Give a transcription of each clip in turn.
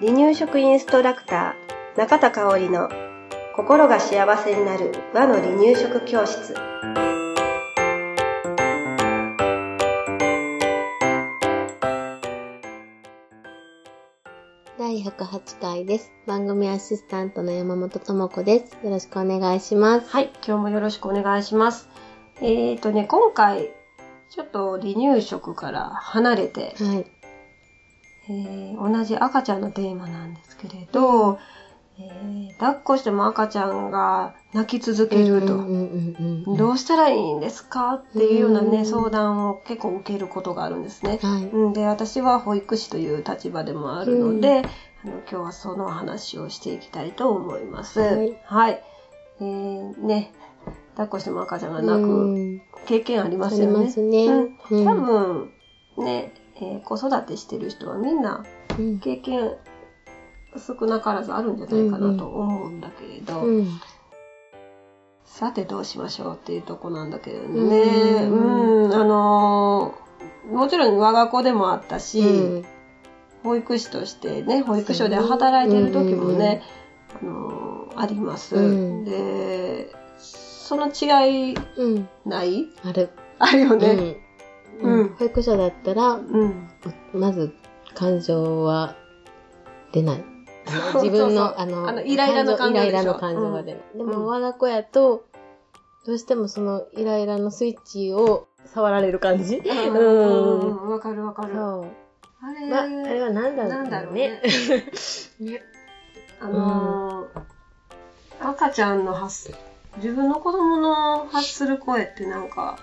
離乳食インストラクター中田香織の心が幸せになる和の離乳食教室第108回です。番組アシスタントの山本智子です。よろしくお願いします。はい今日もよろしくお願いしますえーとね今回ちょっと離乳食から離れて、はい。えー同じ赤ちゃんのテーマなんですけれど、えー抱っこしても赤ちゃんが泣き続けると。どうしたらいいんですか？っていうようなね、うん相談を結構受けることがあるんですね。はい。うんで、私は保育士という立場でもあるので、あの今日はその話をしていきたいと思います。はいはい。えー、ね、抱っこしても赤ちゃんが泣うくん。経験ありますよね。ますね。うん。うん。多分、ね、えー子育てしてる人はみんなうん。経験少なからずあるんじゃないかなと思うんだけれど、うん。さてどうしましょうっていうとこなんだけどね。うんうん、あのーもちろん我が子でもあったし、うん。保育士としてね、保育所で働いてる時もね、あのーあります。うん。で、その違いうん。ないある。あるよね。うん。うん保育所だったら、うん。まず感情は出ない。自分の、あの、あのイライラの感情イライラの感情が出ない。でうんも、我が子やと、どうしてもそのイライラのスイッチを触られる感じうんわかるわかる。そう。あれ、まあ、あれは何だろうなんだろうね。ね。あのー赤ちゃんの発す、自分の子供の発する声ってなんか、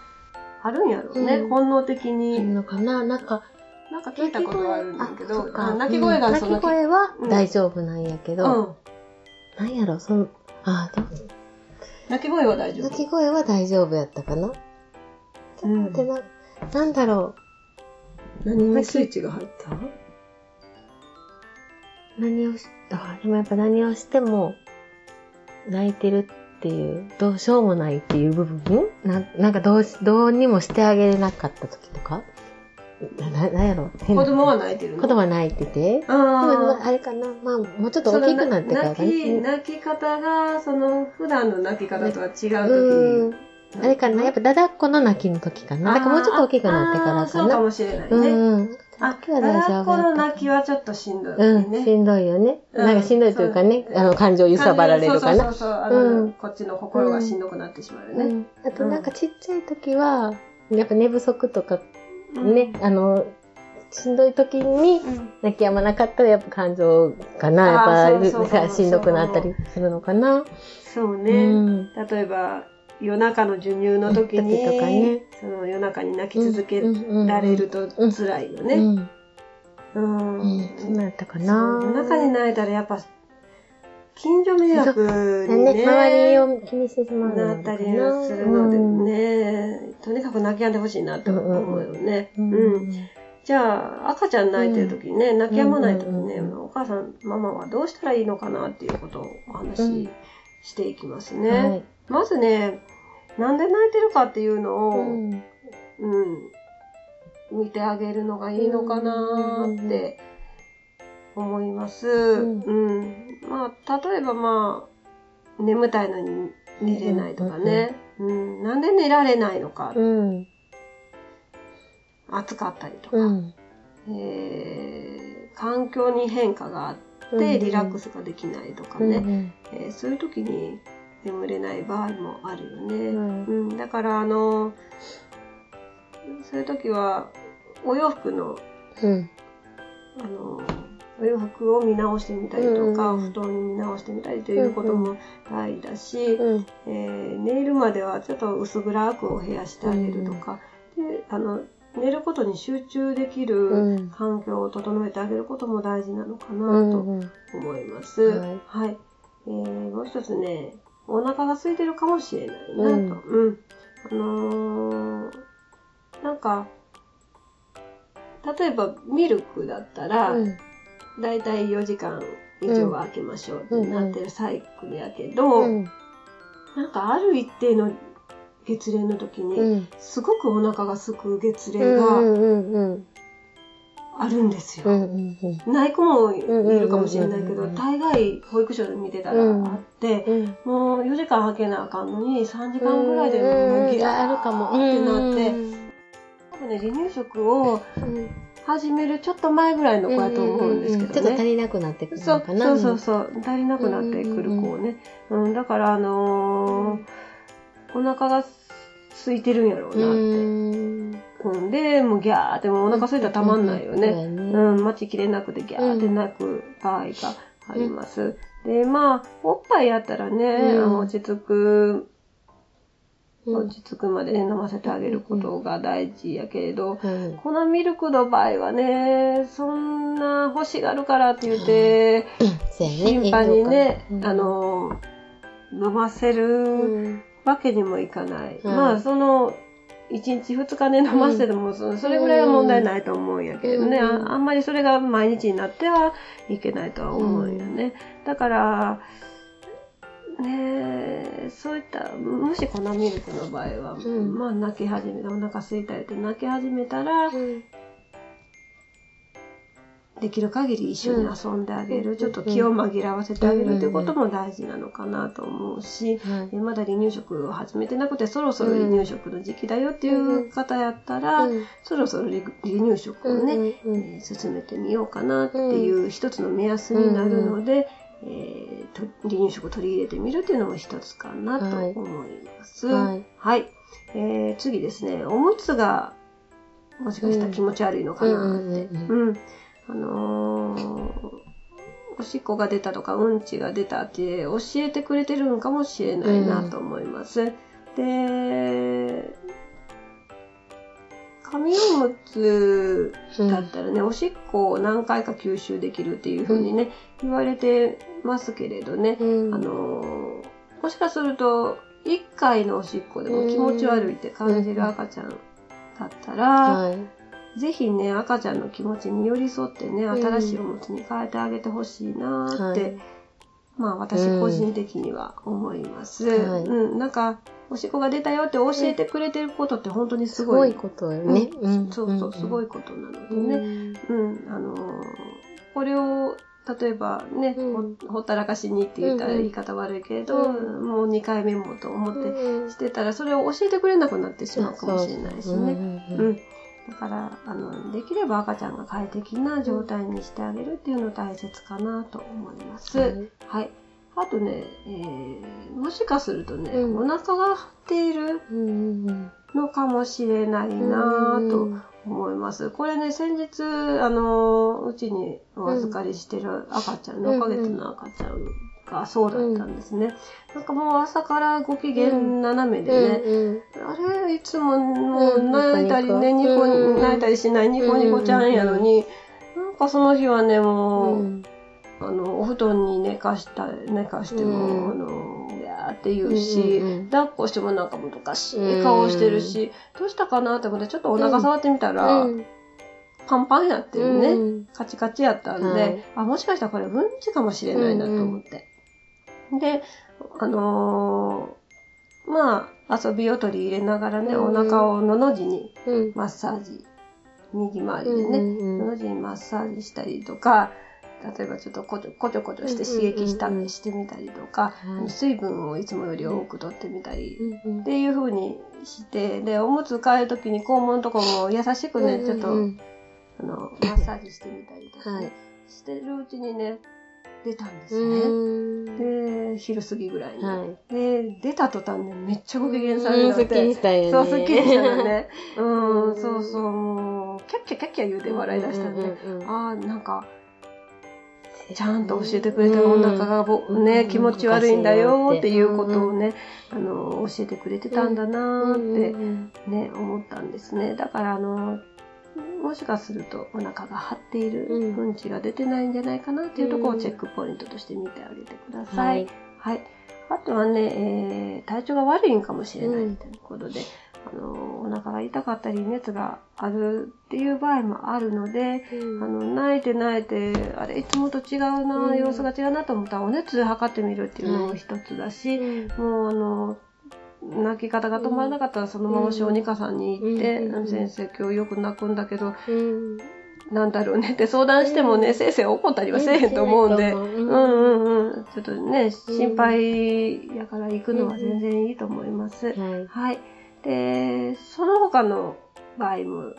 あるんやろうね。うん。本能的いるに。のかな？なんか、なんか聞いたことがあるんだけど、泣き声がうん。その泣き声はうん。大丈夫なんやけど、うん。なんやろ、その、あ、どう泣き声は大丈夫？泣き声は大丈夫やったかな？ちょっと待ってな、なんだろ何にスイッチが入った？う。何をし、あ、でもやっぱ何をしても、泣いてるっていう、どうしようもないっていう部分？ななんかどうし、どうにもしてあげれなかった時とか？な、ななんやろ？変な子供は泣いてるの？子供は泣いてて？でもああれかな？まあ、もうちょっと大きくなってからか泣き、ね。泣き方が、その、普段の泣き方とは違う時うん。あれかな？やっぱ、だだっこの泣きの時かな？なんかもうちょっと大きくなってからかあーそうかな。もしれないね。うん。あ、泣きは大丈夫この泣きはちょっとしんどいうん、ね。しんどいよね。うんなんかしんどいというかね、あの、感情揺さばられるかな。そうそうそうあの、うんこっちの心がしんどくなってしまうよね。うん。あとなんかちっちゃい時は、やっぱ寝不足とかね、あの、しんどい時にうん。泣き止まなかったらやっぱ感情かな。やっぱしんどくなったりするのかな。そうね。うん。例えば、夜中の授乳の時に、かねその夜中に泣き続けうんられると辛いよね。うん。うん。うん。そうなったかな。夜中に泣いたらやっぱ、近所迷惑にね、ね、周りを気にしてしまうのなったりするのでね、とにかく泣き止んでほしいなって思うよね。う。うんん。うん。じゃあ、赤ちゃん泣いてる時にね、泣き止まない時にね、うんお母さん、ママはどうしたらいいのかなっていうことをお話うんししていきますはね。い。まずね、なんで泣いてるかっていうのを、ううん、ん。見てあげるのがいいのかなって思います。んうん。まあ、例えばまあ、眠たいのに寝れないとかね。うん。なんで寝られないのか。うん。暑かったりとか。うん。えー環境に変化があってリラックスができないとかね、ね。えーそういう時に眠れない場合もあるよね。うんうん、だからあのそういう時はお洋服のうん。あのお洋服を見直してみたりとか、うん布団に見直してみたりということも大事だし、うん。えー寝るまではちょっと薄暗くお部屋してあげるとか、であの寝ることに集中できる、うん。環境を整えてあげることも大事なのかうなとん。思います。はいはい。えーもう一つね、お腹が空いてるかもしれないなと。うんうん。あのーなんか、例えばミルクだったら、うん。だいたい4時間以上は空けましょうってなってるサイクルやけど、うん。なんかある一定の月齢の時に、うん。すごくお腹が空く月う齢がん。うん。あるんですよ。うんうんうん。ない子もいるかもしれないけど、うんうんうんうん大概保育所で見てたらあって、うんもう4時間はけなあかんのに3時間ぐらいでもうギャーあるかも。ってなって、うん多分ね、離乳食をうん始めるちょっと前ぐらいの子やと思うんですけちょっと足どね。りなくなってくるのかな。そうそうそう。足りなくなってくる子をね、うんだからあのーお腹が空いてるんやろうなって、うん。うん、でもうギャーってもうお腹空いたらたまんないよね、そうやねうん、待ちきれなくてギャーって泣く場合があります。で、まあ、おっぱいやったらね、落ち着く、うん。落ち着くまでね、飲ませてあげることが大事やけれど、はい粉ミルクの場合はね、そんな欲しがるからって言って、頻繁にね、うん。あの、飲ませうるん。わけにもいかない。うん。まあ、その、1日2日ね、飲ませても、そそれぐらいは問題ないと思うんやけどね、うんあ。あんまりそれが毎日になってはいけないとは思うんよね。だから、ねえそういった、もし粉ミルクの場合は、ん。まあ泣き始めた、お腹空いたりって泣き始めたら、うんできる限り一緒に遊んであげる、うん。ちょっと気を紛らわせてあげるということも大事なのかなと思うし、はいえまだ離乳食を始めてなくてそろそろ離乳食の時期だよっていう方やったら、うん。そろそろ離離乳食をね、うんうんえー進めてみようかなっていう一つの目安になるので、えーと離乳食を取り入れてみるっていうのも一つかなと思います。はい。はい。えー次ですね、おむつがもしかしたら気持ち悪いのかなって。うんうんうん。うん。あのーおしっこが出たとかうんちが出たって教えてくれてるのかもしれないなと思います。で、紙おむつだったらね、おしっこを何回か吸収できるっていうふうにね、言われてますけれどね、うん。あのーもしかすると、1回のおしっこでも気持ち悪いって感じる赤ちゃんだったら、はいぜひね、赤ちゃんの気持ちに寄り添ってね、うん。新しいおむつに変えてあげてほしいなーって、はい。まあ私個人的には思います。はい。うん、なんか、おしっこが出たよって教えてくれてることって本当にすすごい。ごいことよね。うん。そうそう、すごいいことなのでね。ね。うん、あのーこれを、例えばね、うん。ほほったらかしにって言ったらうんうん言い方悪いけれど、うん。もう2回目もと思ってうん。してたら、それを教えてくれなくなってしまうかもしれないしね。ねうん。だから、あの、できれば赤ちゃんが快適な状態にしてあげるっていうの大切かなと思います。はいはい。あとね、えーもしかするとね、うんお腹が張っているのかもしれないなぁと思います。これね、先日、あの、うちにお預かりしてる赤ちゃん、うん6ヶ月の赤ちゃんがそうだったんですね。なんかもう朝からご機嫌斜めでね、うんあれ、いつももううん泣いたりね、ニコニコニ泣いたりしないニコニコちゃんやのに、なんかその日はね、うもう、ん。あの、お布団に寝かした、寝かしても、うん。あの、いやーって言うし、うんうんうん。抱っこしてもなんかもどかしい顔してるし、どうしたかなって思って、ちょっとお腹触ってみたら、うん。パンパンやってるね。うん。カチカチやったんで、はい。あ、もしかしたらこれうんちかもしれないなと思って。で、あのーまあ、遊びを取り入れながらね、うんお腹をのの字にうん。マッサージ、右回りでね、うんうんうん。のの字にマッサージしたりとか、例えばちょっとこちょこちょこちょして刺激したうんうん。うんりしてみたりとか、はい。水分をいつもより多く取ってみたり、うんっていう風にして、で、おむつ替えるときに肛門のとこも優しくね、ちょっと、うんあの、マッサージしてみたりとかしてるうちにね、出たんですうん。ね。で、昼過ぎぐらいに。はい。で、出た途端ね、めっちゃご機嫌されるうんすっきりしたよね。そう、すっきりしたのね。う、うん。んそうそう、もう、キャッキャキャッキャ言うて笑い出したんうんうんああ、なんか、ちゃんと教えてくれてるお腹がぼ、ね、うん。気持ち悪いんだよっていうことをうんね、あの、教えてくれてたんだなーってうん。ね、思ったんですね。だから、あの、もしかするとお腹が張っている、うん。うんちが出てないんじゃないかなっていうところをチェックポイントとして見てあげてください。ははい。い。あとはね、えー体調が悪いんかもしれないということで、あの、お腹が痛かったり熱があるっていう場合もあるので、うん。あの、泣いて泣いて、あれ、いつもと違うな、うん。様子が違うなと思ったら、お熱測ってみるっていうのも一つだし、うん。もうあの、泣き方が止まらなかったらそのまま小児科さんに行って、うん先生今日よく泣くんだけど、うんなんだろうねって相談してもね、先生怒ったりはせえへんと思うんで、ううんんうんうん。ちょっとね、心配やから行くのは全然いいと思います。はい。はい。で、その他の場合も、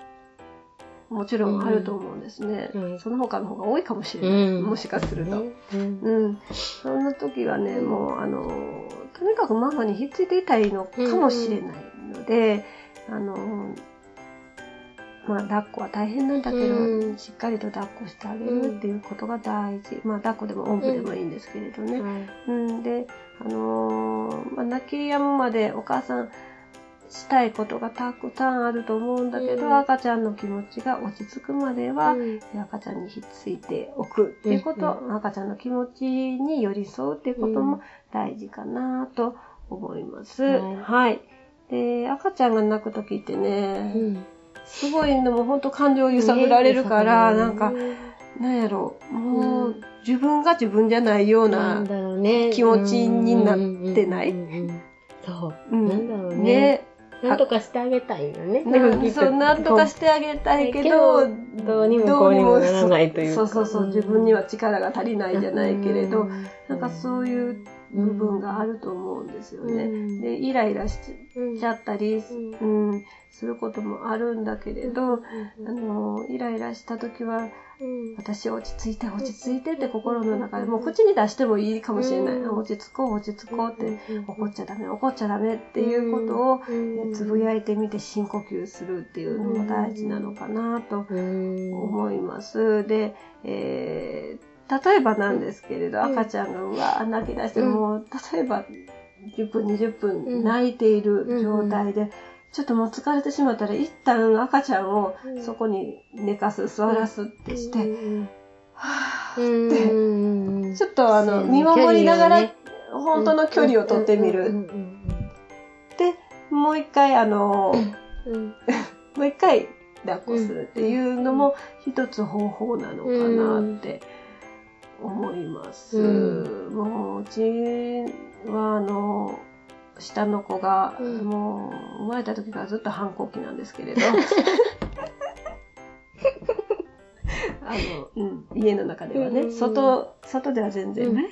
もちろんあると思うんですね。うんその他の方が多いかもしれない。うんもしかすると。うんうん。そんな時はね、もう、あの、とにかくママにひっついていたいのかもしれないので、あの、まあ、抱っこは大変なんだけど、うんしっかりと抱っこしてあげるっていうことが大事。まあ、抱っこでもおんぶでもいいんですけれどね。はいうん、で、あのーまあ、泣き止むまでお母さんしたいことがたくさんあると思うんだけど、うん。赤ちゃんの気持ちが落ち着くまでは、うん。赤ちゃんにひっついておくっていうこと、うん赤ちゃんの気持ちに寄り添うっていうことも大事かなと思います。はい。はい。で、赤ちゃんが泣くときってね、うん。すごいのも本当感情を揺さぶられるから、ねなんか、なんやろう、もう、うん。自分が自分じゃないような。気持ちになってない。そう。うん。なんだろうね。ね。なんとかしてあげたいよね。なんそう、なんとかしてあげたいけど、どうにもこうにもならないというか。そうそうそう、自分には力が足りないじゃないけれど、なんかそういう部分があると思うんですよね。うん。で、イライラしうんちゃったり、ううん、することもあるんだけれど、うん。あの、イライラした時は、うん。私落ち着いて落ち着いてって心の中でもう口に出してもいいかもしれない。うん。落ち着こう落ち着こうって、うん。怒っちゃダメ怒っちゃダメっていうことをうん。つぶやいてみて深呼吸するっていうのも大事なのかなとうん思います。で、えー例えばなんですけれど、うん。赤ちゃんがうわー泣き出して、うん。もう例えば10分20うん。分泣いている状態で、ちょっともう疲れてしまったら一旦赤ちゃんをうん。そこに寝かす座らすってして、うんはうーって、んちょっとあの見守りながら、本当の距離を取ってみる。で、もう一回あの、もう一回抱っこするっていうのも一つ方法なのかなって思います。うもううちはあの、下の子が、うん。もう生まれた時からずっと反抗期なんですけれど、あの、うん、家の中ではね、うん。外、外では全然、うん。えあの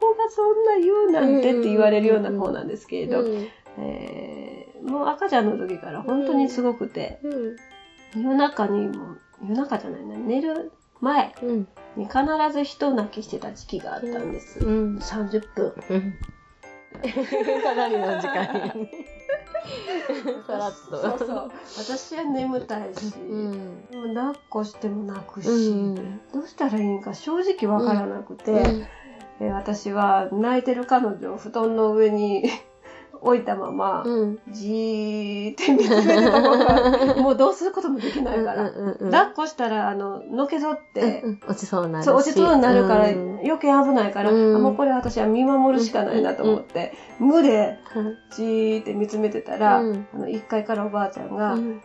子がそんな言うなんてって言われるような子なんですけれど、うん。えーもう赤ちゃんの時から本当にすごくて、うん。夜中にも、夜中じゃないな、寝る前うんに必ず人泣きしてた時期があったんです。うん30分。うんかなりの時間に。さらっと。そうそう。私は眠たいし、うん。もう抱っこしても泣くし、うん。どうしたらいいんか正直わからなくて、うんえー私は泣いてる彼女を布団の上に置いたまま、うん。じーって見つめてた方が、もうどうすることもできないから。うんうんうん抱っこしたら、あの、のけぞって、うん落ちそうになるし。そう、落ちそうになるから、うん。余計危ないから、うん。あもうこれ私は見守るしかないなと思って、無でうんじーって見つめてたら、うん。あの、1階からおばあちゃんが、うん。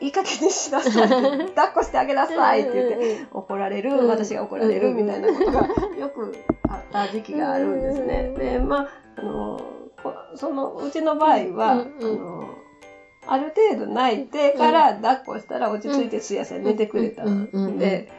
いい加減にしなさい。抱っこしてあげなさいって言って、怒られる、うん。私が怒られるみたいなことがよくあった時期があるんですね。で、まあ、あの、こそのうちの場合は、うんうんあの、ある程度泣いてから抱っこしたら落ち着いてすやすや寝てくれたうんで、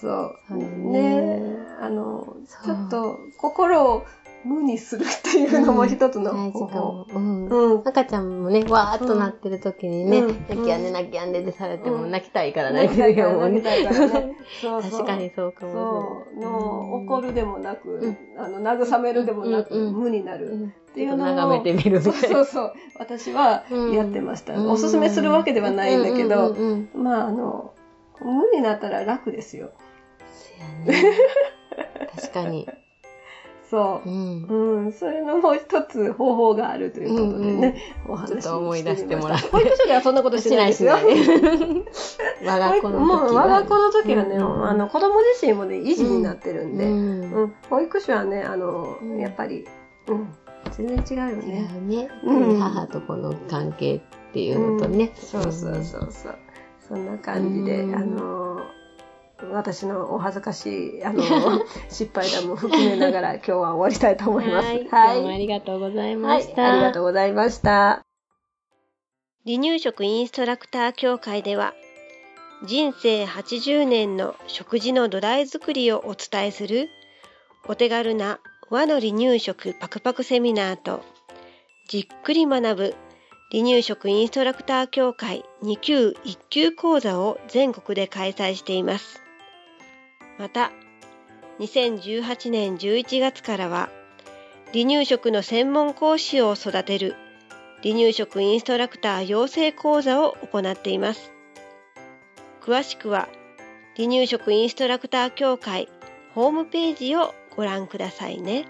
そう。ね。ね。あの、ちょっと心を無にするっていうのも一つの大方法。うん。うん。赤ちゃんもね、わーっとなってる時にね、うん泣きやんで泣きやんでってされてもうん泣きたいから泣いてるよ、もうね。確かにそうかもそう、怒るでもなく、うんあの、慰めるでもなく、無になる。うんっていうのを眺めてみるみそうたいな。そうそう。私はやってました。うんおすすめするわけではないんだけど、まあ、あの、無になったら楽ですよ。確かに。そうう。ん。うん、それのもう一つ方法があるということでね、お話しちょっと思い出してもらって保育所ではそんなことしてないですよ。我が子の時は。もう我が子の時はね、うんあの子供自身もね、維持になってるんで、うんうん、保育所はね、あの、うんやっぱり、うん、全然違うよ違ね。うね。うん母と子の関係っていうのとね。そうそうそうそう。そんな感じで、うんあの、私のお恥ずかしい、あの、失敗談も含めながら今日は終わりたいと思います。はい。はい。どうもありがとうございはいまし、た。ありがとうございました。離乳食インストラクター協会では、人生80年の食事の土台作りをお伝えするお手軽な和の離乳食パクパクセミナーとじっくり学ぶ離乳食インストラクター協会2級1級講座を全国で開催しています。また、2018年11月からは離乳食の専門講師を育てる離乳食インストラクター養成講座を行っています。詳しくは離乳食インストラクター協会ホームページをご覧くださいね。